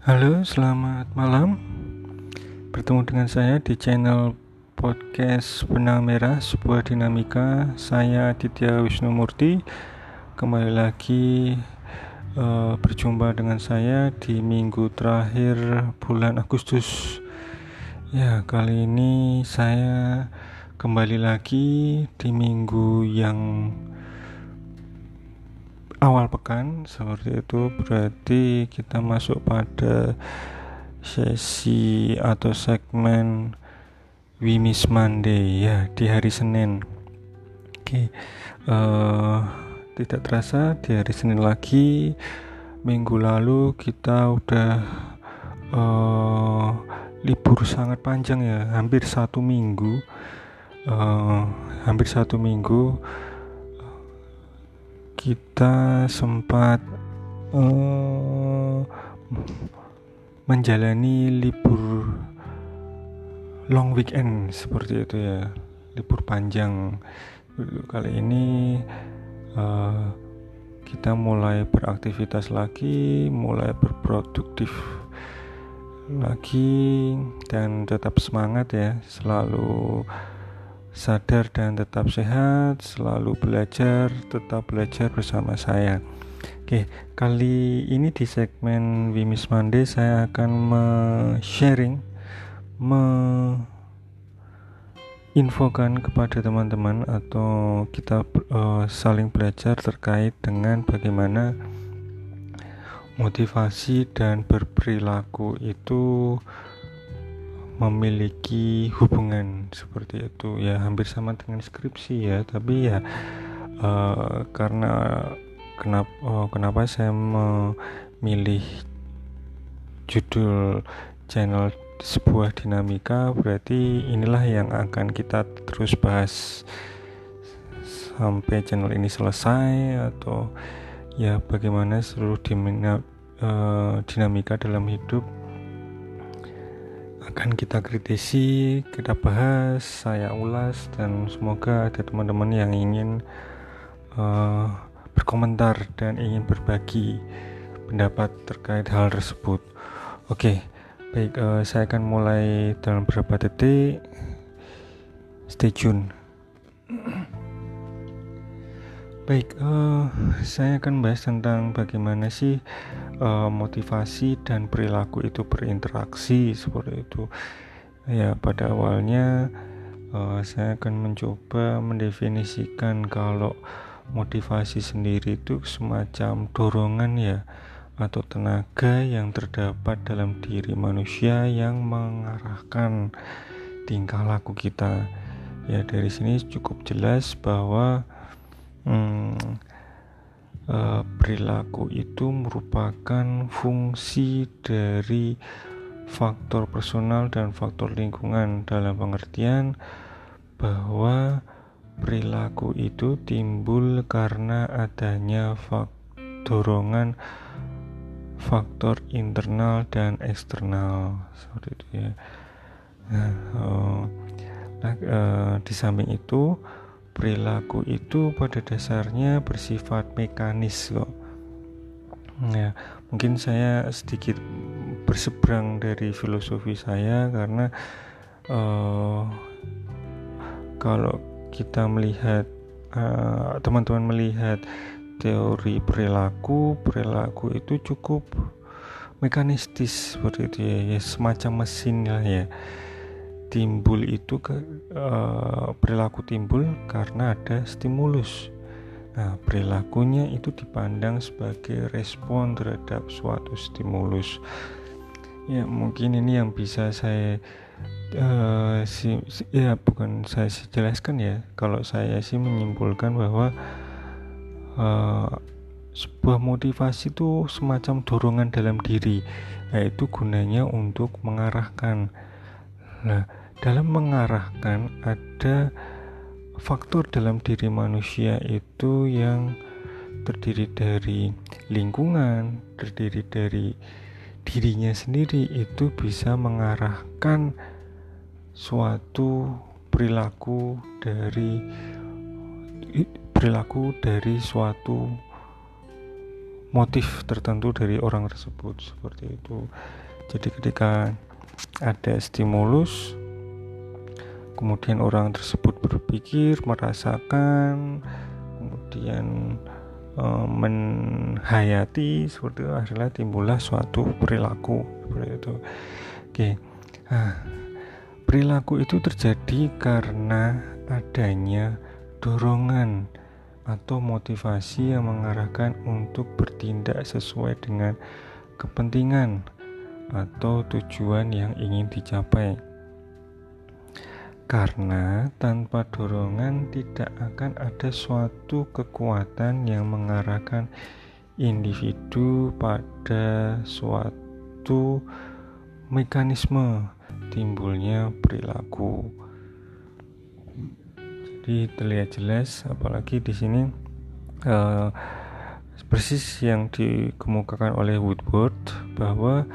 Halo, selamat malam. Bertemu dengan saya di channel podcast Benang Merah, sebuah dinamika. Saya Aditya Wisnu Murti. Kembali lagi uh, berjumpa dengan saya di minggu terakhir bulan Agustus. Ya, kali ini saya kembali lagi di minggu yang awal pekan seperti itu berarti kita masuk pada sesi atau segmen We Monday ya di hari Senin. Oke uh, tidak terasa di hari Senin lagi minggu lalu kita udah uh, libur sangat panjang ya hampir satu minggu. Uh, hampir satu minggu kita sempat uh, menjalani libur long weekend seperti itu ya. Libur panjang. Kali ini uh, kita mulai beraktivitas lagi mulai berproduktif lagi dan tetap semangat ya. Selalu sadar dan tetap sehat, selalu belajar, tetap belajar bersama saya. Oke, kali ini di segmen Wimis Monday saya akan sharing infokan kepada teman-teman atau kita uh, saling belajar terkait dengan bagaimana motivasi dan berperilaku itu memiliki hubungan seperti itu. Ya hampir sama dengan skripsi ya tapi ya uh, karena kenapa oh, kenapa saya memilih judul channel sebuah dinamika berarti inilah yang akan kita terus bahas sampai channel ini selesai atau ya bagaimana seluruh uh, dinamika dalam hidup akan kita kritisi, kita bahas, saya ulas dan semoga ada teman-teman yang ingin uh, berkomentar dan ingin berbagi pendapat terkait hal tersebut. Oke, baik uh, saya akan mulai dalam beberapa detik. Stay tune. Baik, uh, saya akan bahas tentang bagaimana sih uh, motivasi dan perilaku itu berinteraksi seperti itu. Ya, pada awalnya uh, saya akan mencoba mendefinisikan kalau motivasi sendiri itu semacam dorongan ya atau tenaga yang terdapat dalam diri manusia yang mengarahkan tingkah laku kita. Ya, dari sini cukup jelas bahwa hmm, uh, perilaku itu merupakan fungsi dari faktor personal dan faktor lingkungan dalam pengertian bahwa perilaku itu timbul karena adanya faktor dorongan faktor internal dan eksternal ya. Nah, uh, nah uh, di samping itu perilaku itu pada dasarnya bersifat mekanis kok. Ya mungkin saya sedikit berseberang dari filosofi saya karena uh, kalau kita melihat eh, teman-teman melihat teori perilaku perilaku itu cukup mekanistis seperti itu ya, ya semacam mesin lah ya timbul itu ke uh, perilaku timbul karena ada stimulus. Nah, perilakunya itu dipandang sebagai respon terhadap suatu stimulus. Ya, mungkin ini yang bisa saya uh, si, si, ya bukan saya jelaskan ya. Kalau saya sih menyimpulkan bahwa uh, sebuah motivasi itu semacam dorongan dalam diri, yaitu gunanya untuk mengarahkan. Nah, dalam mengarahkan ada faktor dalam diri manusia itu yang terdiri dari lingkungan, terdiri dari dirinya sendiri itu bisa mengarahkan suatu perilaku dari perilaku dari suatu motif tertentu dari orang tersebut seperti itu. Jadi ketika ada stimulus kemudian orang tersebut berpikir merasakan kemudian e, menghayati seperti itu akhirnya timbullah suatu perilaku seperti itu. Oke nah, perilaku itu terjadi karena adanya dorongan atau motivasi yang mengarahkan untuk bertindak sesuai dengan kepentingan atau tujuan yang ingin dicapai karena tanpa dorongan tidak akan ada suatu kekuatan yang mengarahkan individu pada suatu mekanisme timbulnya perilaku. Jadi terlihat jelas, apalagi di sini uh, persis yang dikemukakan oleh Woodward bahwa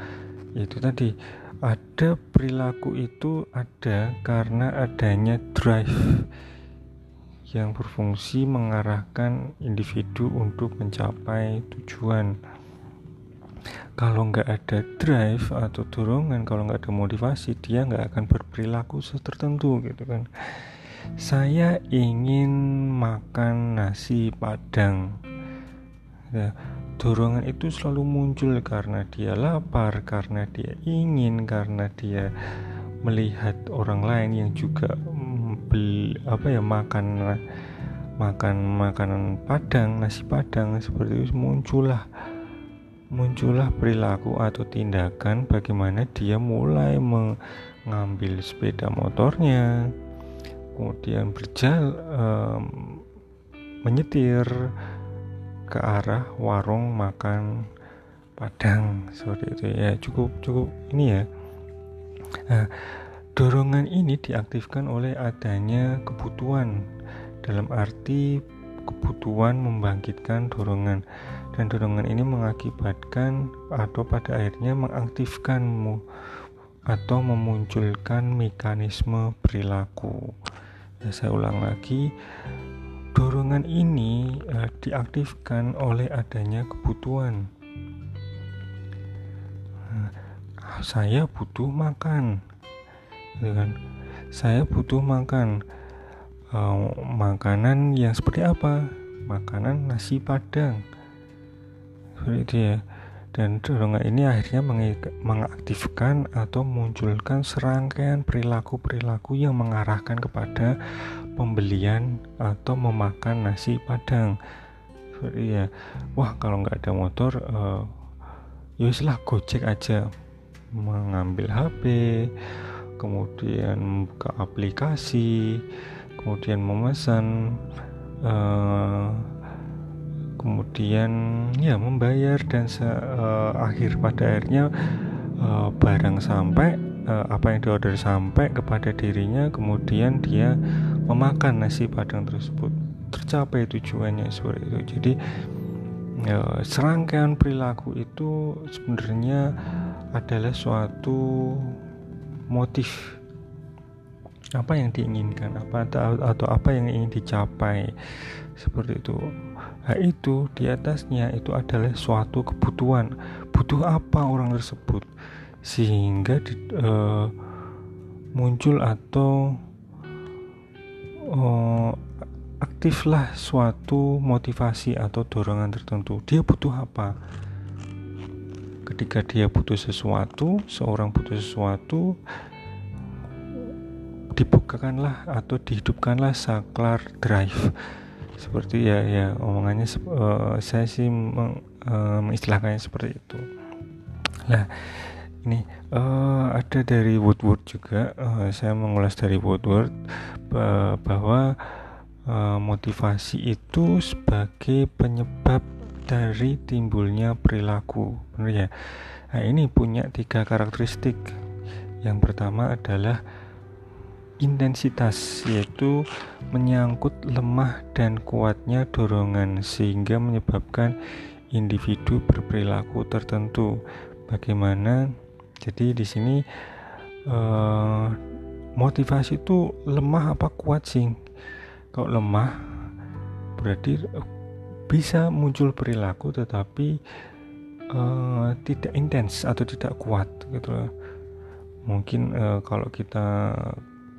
itu tadi ada perilaku itu ada karena adanya drive yang berfungsi mengarahkan individu untuk mencapai tujuan. Kalau nggak ada drive atau dorongan kalau nggak ada motivasi dia nggak akan berperilaku tertentu gitu kan. Saya ingin makan nasi padang. Ya, dorongan itu selalu muncul karena dia lapar, karena dia ingin, karena dia melihat orang lain yang juga beli apa ya makan makan makanan padang, nasi padang seperti itu muncullah muncullah perilaku atau tindakan bagaimana dia mulai mengambil sepeda motornya kemudian berjalan um, menyetir ke arah warung makan Padang seperti itu. Ya cukup cukup ini ya. Nah, dorongan ini diaktifkan oleh adanya kebutuhan. Dalam arti kebutuhan membangkitkan dorongan. Dan dorongan ini mengakibatkan atau pada akhirnya mengaktifkanmu atau memunculkan mekanisme perilaku. Ya, saya ulang lagi Dorongan ini uh, diaktifkan oleh adanya kebutuhan. Uh, saya butuh makan, gitu kan? Saya butuh makan. Uh, makanan yang seperti apa? Makanan nasi padang. Seperti itu ya dan dorongan ini akhirnya mengaktifkan atau munculkan serangkaian perilaku-perilaku yang mengarahkan kepada pembelian atau memakan nasi padang. Seperti ya wah kalau nggak ada motor uh, ya lah gojek aja. Mengambil HP kemudian membuka aplikasi kemudian memesan uh, kemudian ya membayar dan se uh, akhir pada akhirnya uh, barang sampai uh, apa yang diorder sampai kepada dirinya kemudian dia memakan nasi padang tersebut. Tercapai tujuannya seperti itu. Jadi uh, serangkaian perilaku itu sebenarnya adalah suatu motif. Apa yang diinginkan apa atau apa yang ingin dicapai seperti itu. Nah itu di atasnya itu adalah suatu kebutuhan. Butuh apa orang tersebut? Sehingga di, uh, muncul atau uh, aktiflah suatu motivasi atau dorongan tertentu. Dia butuh apa? Ketika dia butuh sesuatu, seorang butuh sesuatu, dibukakanlah atau dihidupkanlah saklar drive seperti ya ya omongannya uh, saya sih meng, uh, mengistilahkannya seperti itu nah ini uh, ada dari Woodward juga uh, saya mengulas dari Woodward bahwa uh, motivasi itu sebagai penyebab dari timbulnya perilaku benar ya nah ini punya tiga karakteristik yang pertama adalah intensitas yaitu menyangkut lemah dan kuatnya dorongan sehingga menyebabkan individu berperilaku tertentu. Bagaimana? Jadi di sini eh, motivasi itu lemah apa kuat sih? Kalau lemah berarti bisa muncul perilaku tetapi uh, tidak intens atau tidak kuat gitu loh. Mungkin uh, kalau kita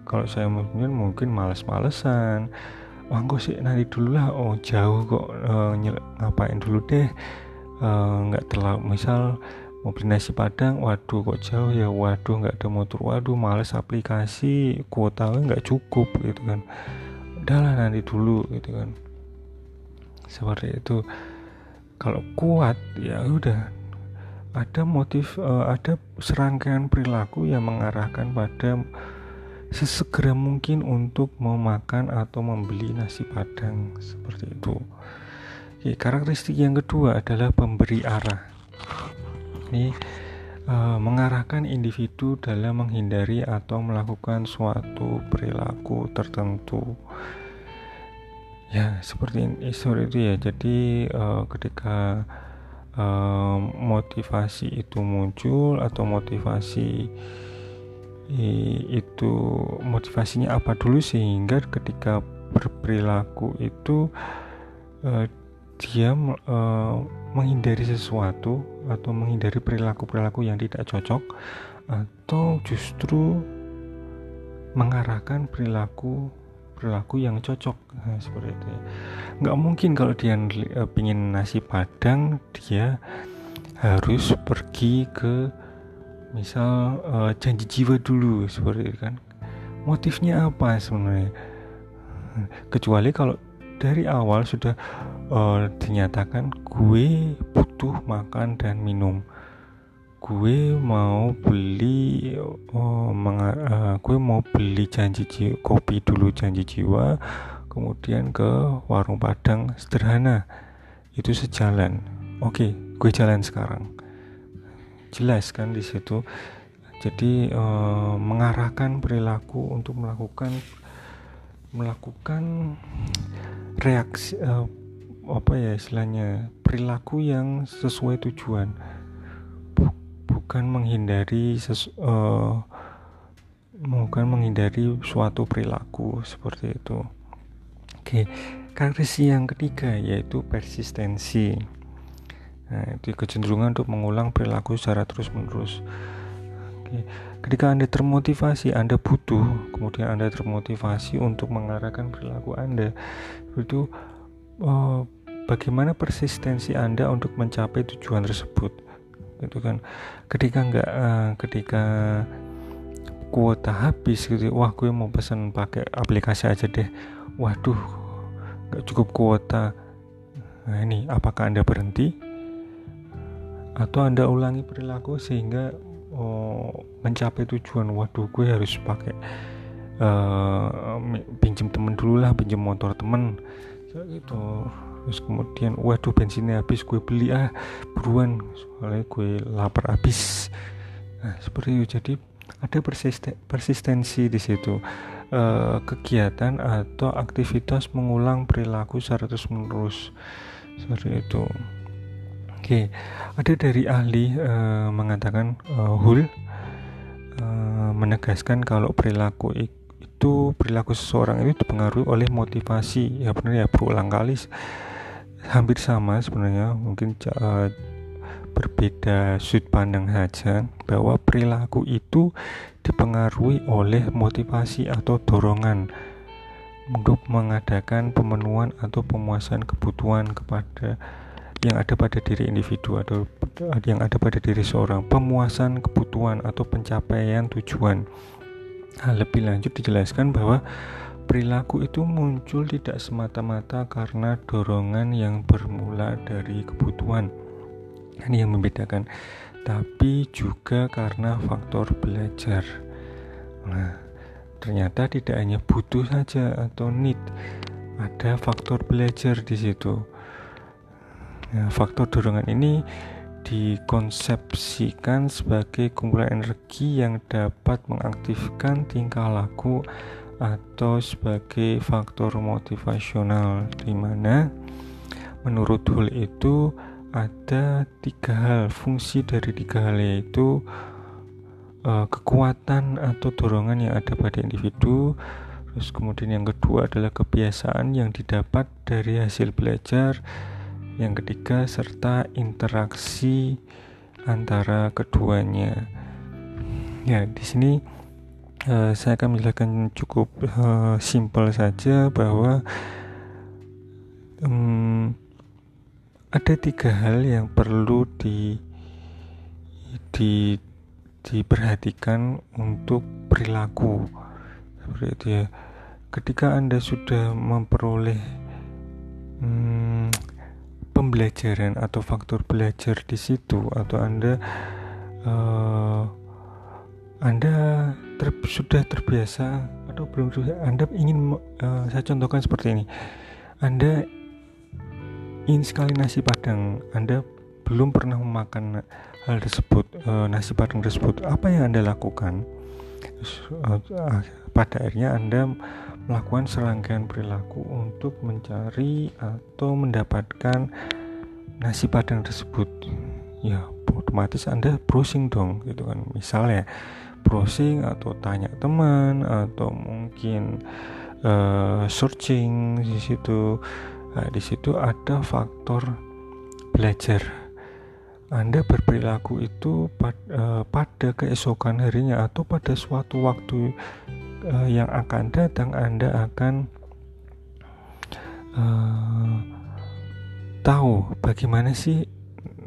kalau saya mungkin mungkin males-malesan. Wah kok sih nanti dulu lah. Oh jauh kok uh, ngapain dulu deh? Nggak uh, terlalu misal mau beli nasi padang? Waduh kok jauh ya? Waduh nggak ada motor. Waduh males aplikasi. Kuota nggak cukup gitu kan. Udahlah nanti dulu gitu kan. Seperti itu. Kalau kuat ya udah. Ada motif uh, ada serangkaian perilaku yang mengarahkan pada sesegera mungkin untuk memakan atau membeli nasi padang. Seperti itu. Oke, karakteristik yang kedua adalah pemberi arah. Ini uh, mengarahkan individu dalam menghindari atau melakukan suatu perilaku tertentu. Ya, seperti ini, seperti itu ya. Jadi uh, ketika uh, motivasi itu muncul atau motivasi itu motivasinya apa dulu sehingga ketika berperilaku itu uh, dia uh, menghindari sesuatu atau menghindari perilaku-perilaku yang tidak cocok atau justru mengarahkan perilaku perilaku yang cocok. Nah, seperti itu ya. nggak mungkin kalau dia uh, pingin nasi padang dia harus pergi ke misal uh, janji jiwa dulu seperti itu kan. Motifnya apa sebenarnya? Kecuali kalau dari awal sudah uh, dinyatakan gue butuh makan dan minum. Gue mau beli oh, uh, gue mau beli janji jiwa, kopi dulu janji jiwa kemudian ke warung padang sederhana. Itu sejalan. Oke okay, gue jalan sekarang. Jelas kan di situ. Jadi uh, mengarahkan perilaku untuk melakukan melakukan reaksi uh, apa ya istilahnya perilaku yang sesuai tujuan bukan menghindari ses, uh, bukan menghindari suatu perilaku seperti itu oke karakteristik yang ketiga yaitu persistensi nah itu kecenderungan untuk mengulang perilaku secara terus menerus Oke. Ketika Anda termotivasi, Anda butuh, kemudian Anda termotivasi untuk mengarahkan perilaku Anda. Itu uh, bagaimana persistensi Anda untuk mencapai tujuan tersebut. Gitu kan. Ketika enggak uh, ketika kuota habis gitu, wah gue mau pesan pakai aplikasi aja deh. Waduh, nggak cukup kuota. Nah ini, apakah Anda berhenti? Atau Anda ulangi perilaku sehingga oh, mencapai tujuan waduh gue harus pakai uh, temen dulu lah pinjem motor temen gitu terus kemudian waduh bensinnya habis gue beli ah buruan. Soalnya gue lapar habis. Nah seperti itu. Jadi ada persisten, persistensi di situ. Uh, kegiatan atau aktivitas mengulang perilaku secara terus menerus seperti itu. Oke, ada dari ahli uh, mengatakan uh, Hull uh, menegaskan kalau perilaku itu perilaku seseorang itu dipengaruhi oleh motivasi. Ya benar ya berulang kali hampir sama sebenarnya mungkin uh, berbeda sudut pandang saja bahwa perilaku itu dipengaruhi oleh motivasi atau dorongan untuk mengadakan pemenuhan atau pemuasan kebutuhan kepada yang ada pada diri individu atau yang ada pada diri seorang. Pemuasan kebutuhan atau pencapaian tujuan. Nah, lebih lanjut dijelaskan bahwa perilaku itu muncul tidak semata-mata karena dorongan yang bermula dari kebutuhan. Ini yang membedakan. Tapi juga karena faktor belajar. Nah ternyata tidak hanya butuh saja atau need. Ada faktor belajar di situ. Ya, faktor dorongan ini dikonsepsikan sebagai kumpulan energi yang dapat mengaktifkan tingkah laku atau sebagai faktor motivasional di mana menurut Hull itu ada tiga hal. Fungsi dari tiga hal yaitu uh, kekuatan atau dorongan yang ada pada individu. Terus kemudian yang kedua adalah kebiasaan yang didapat dari hasil belajar. Yang ketiga serta interaksi antara keduanya. Ya, di sini uh, saya akan menjelaskan cukup uh, simpel saja bahwa um, ada tiga hal yang perlu di di diperhatikan untuk perilaku. Seperti itu ya. Ketika anda sudah memperoleh hmm, pembelajaran atau faktor belajar di situ atau anda uh, anda ter, sudah terbiasa atau belum sudah anda ingin uh, saya contohkan seperti ini. Anda ingin sekali nasi padang anda belum pernah memakan hal tersebut e, nasi padang tersebut. Apa yang anda lakukan? E, pada akhirnya anda melakukan serangkaian perilaku untuk mencari atau mendapatkan nasi padang tersebut. Ya otomatis anda browsing dong gitu kan. Misalnya browsing atau tanya teman atau mungkin uh, searching di situ. Nah, di situ ada faktor belajar. Anda berperilaku itu eh, pada keesokan harinya atau pada suatu waktu eh, yang akan datang Anda akan uh, tahu bagaimana sih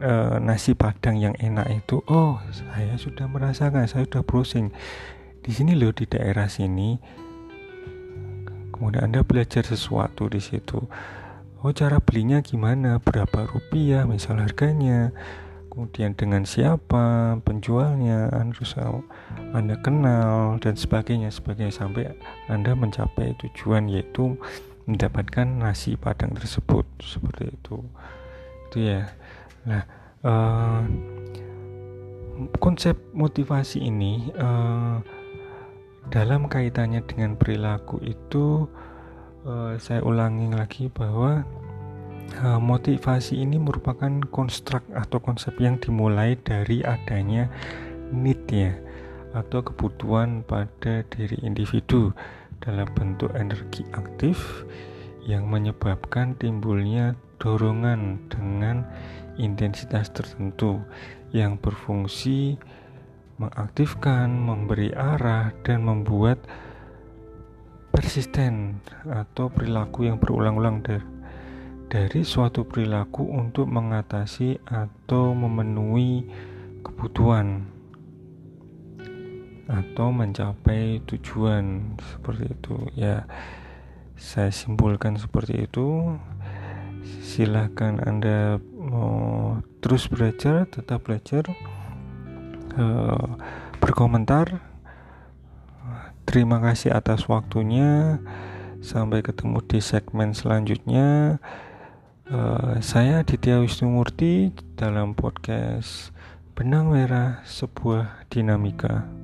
uh, nasi padang yang enak itu. Oh, saya sudah merasakan, saya sudah browsing di sini loh di daerah sini. Kemudian Anda belajar sesuatu di situ. Oh, cara belinya gimana? Berapa rupiah misal harganya? kemudian dengan siapa penjualnya harus anda kenal dan sebagainya sebagainya sampai anda mencapai tujuan yaitu mendapatkan nasi padang tersebut seperti itu itu ya nah uh, konsep motivasi ini uh, dalam kaitannya dengan perilaku itu uh, saya ulangi lagi bahwa Eh, motivasi ini merupakan konstruk atau konsep yang dimulai dari adanya need ya atau kebutuhan pada diri individu dalam bentuk energi aktif yang menyebabkan timbulnya dorongan dengan intensitas tertentu yang berfungsi mengaktifkan, memberi arah dan membuat persisten atau perilaku yang berulang-ulang dari dari suatu perilaku untuk mengatasi atau memenuhi kebutuhan atau mencapai tujuan seperti itu ya saya simpulkan seperti itu. Silahkan anda mau terus belajar tetap belajar uh, berkomentar. Terima kasih atas waktunya. Sampai ketemu di segmen selanjutnya. Uh, saya Ditya Wisnumurti dalam podcast Benang Merah Sebuah Dinamika.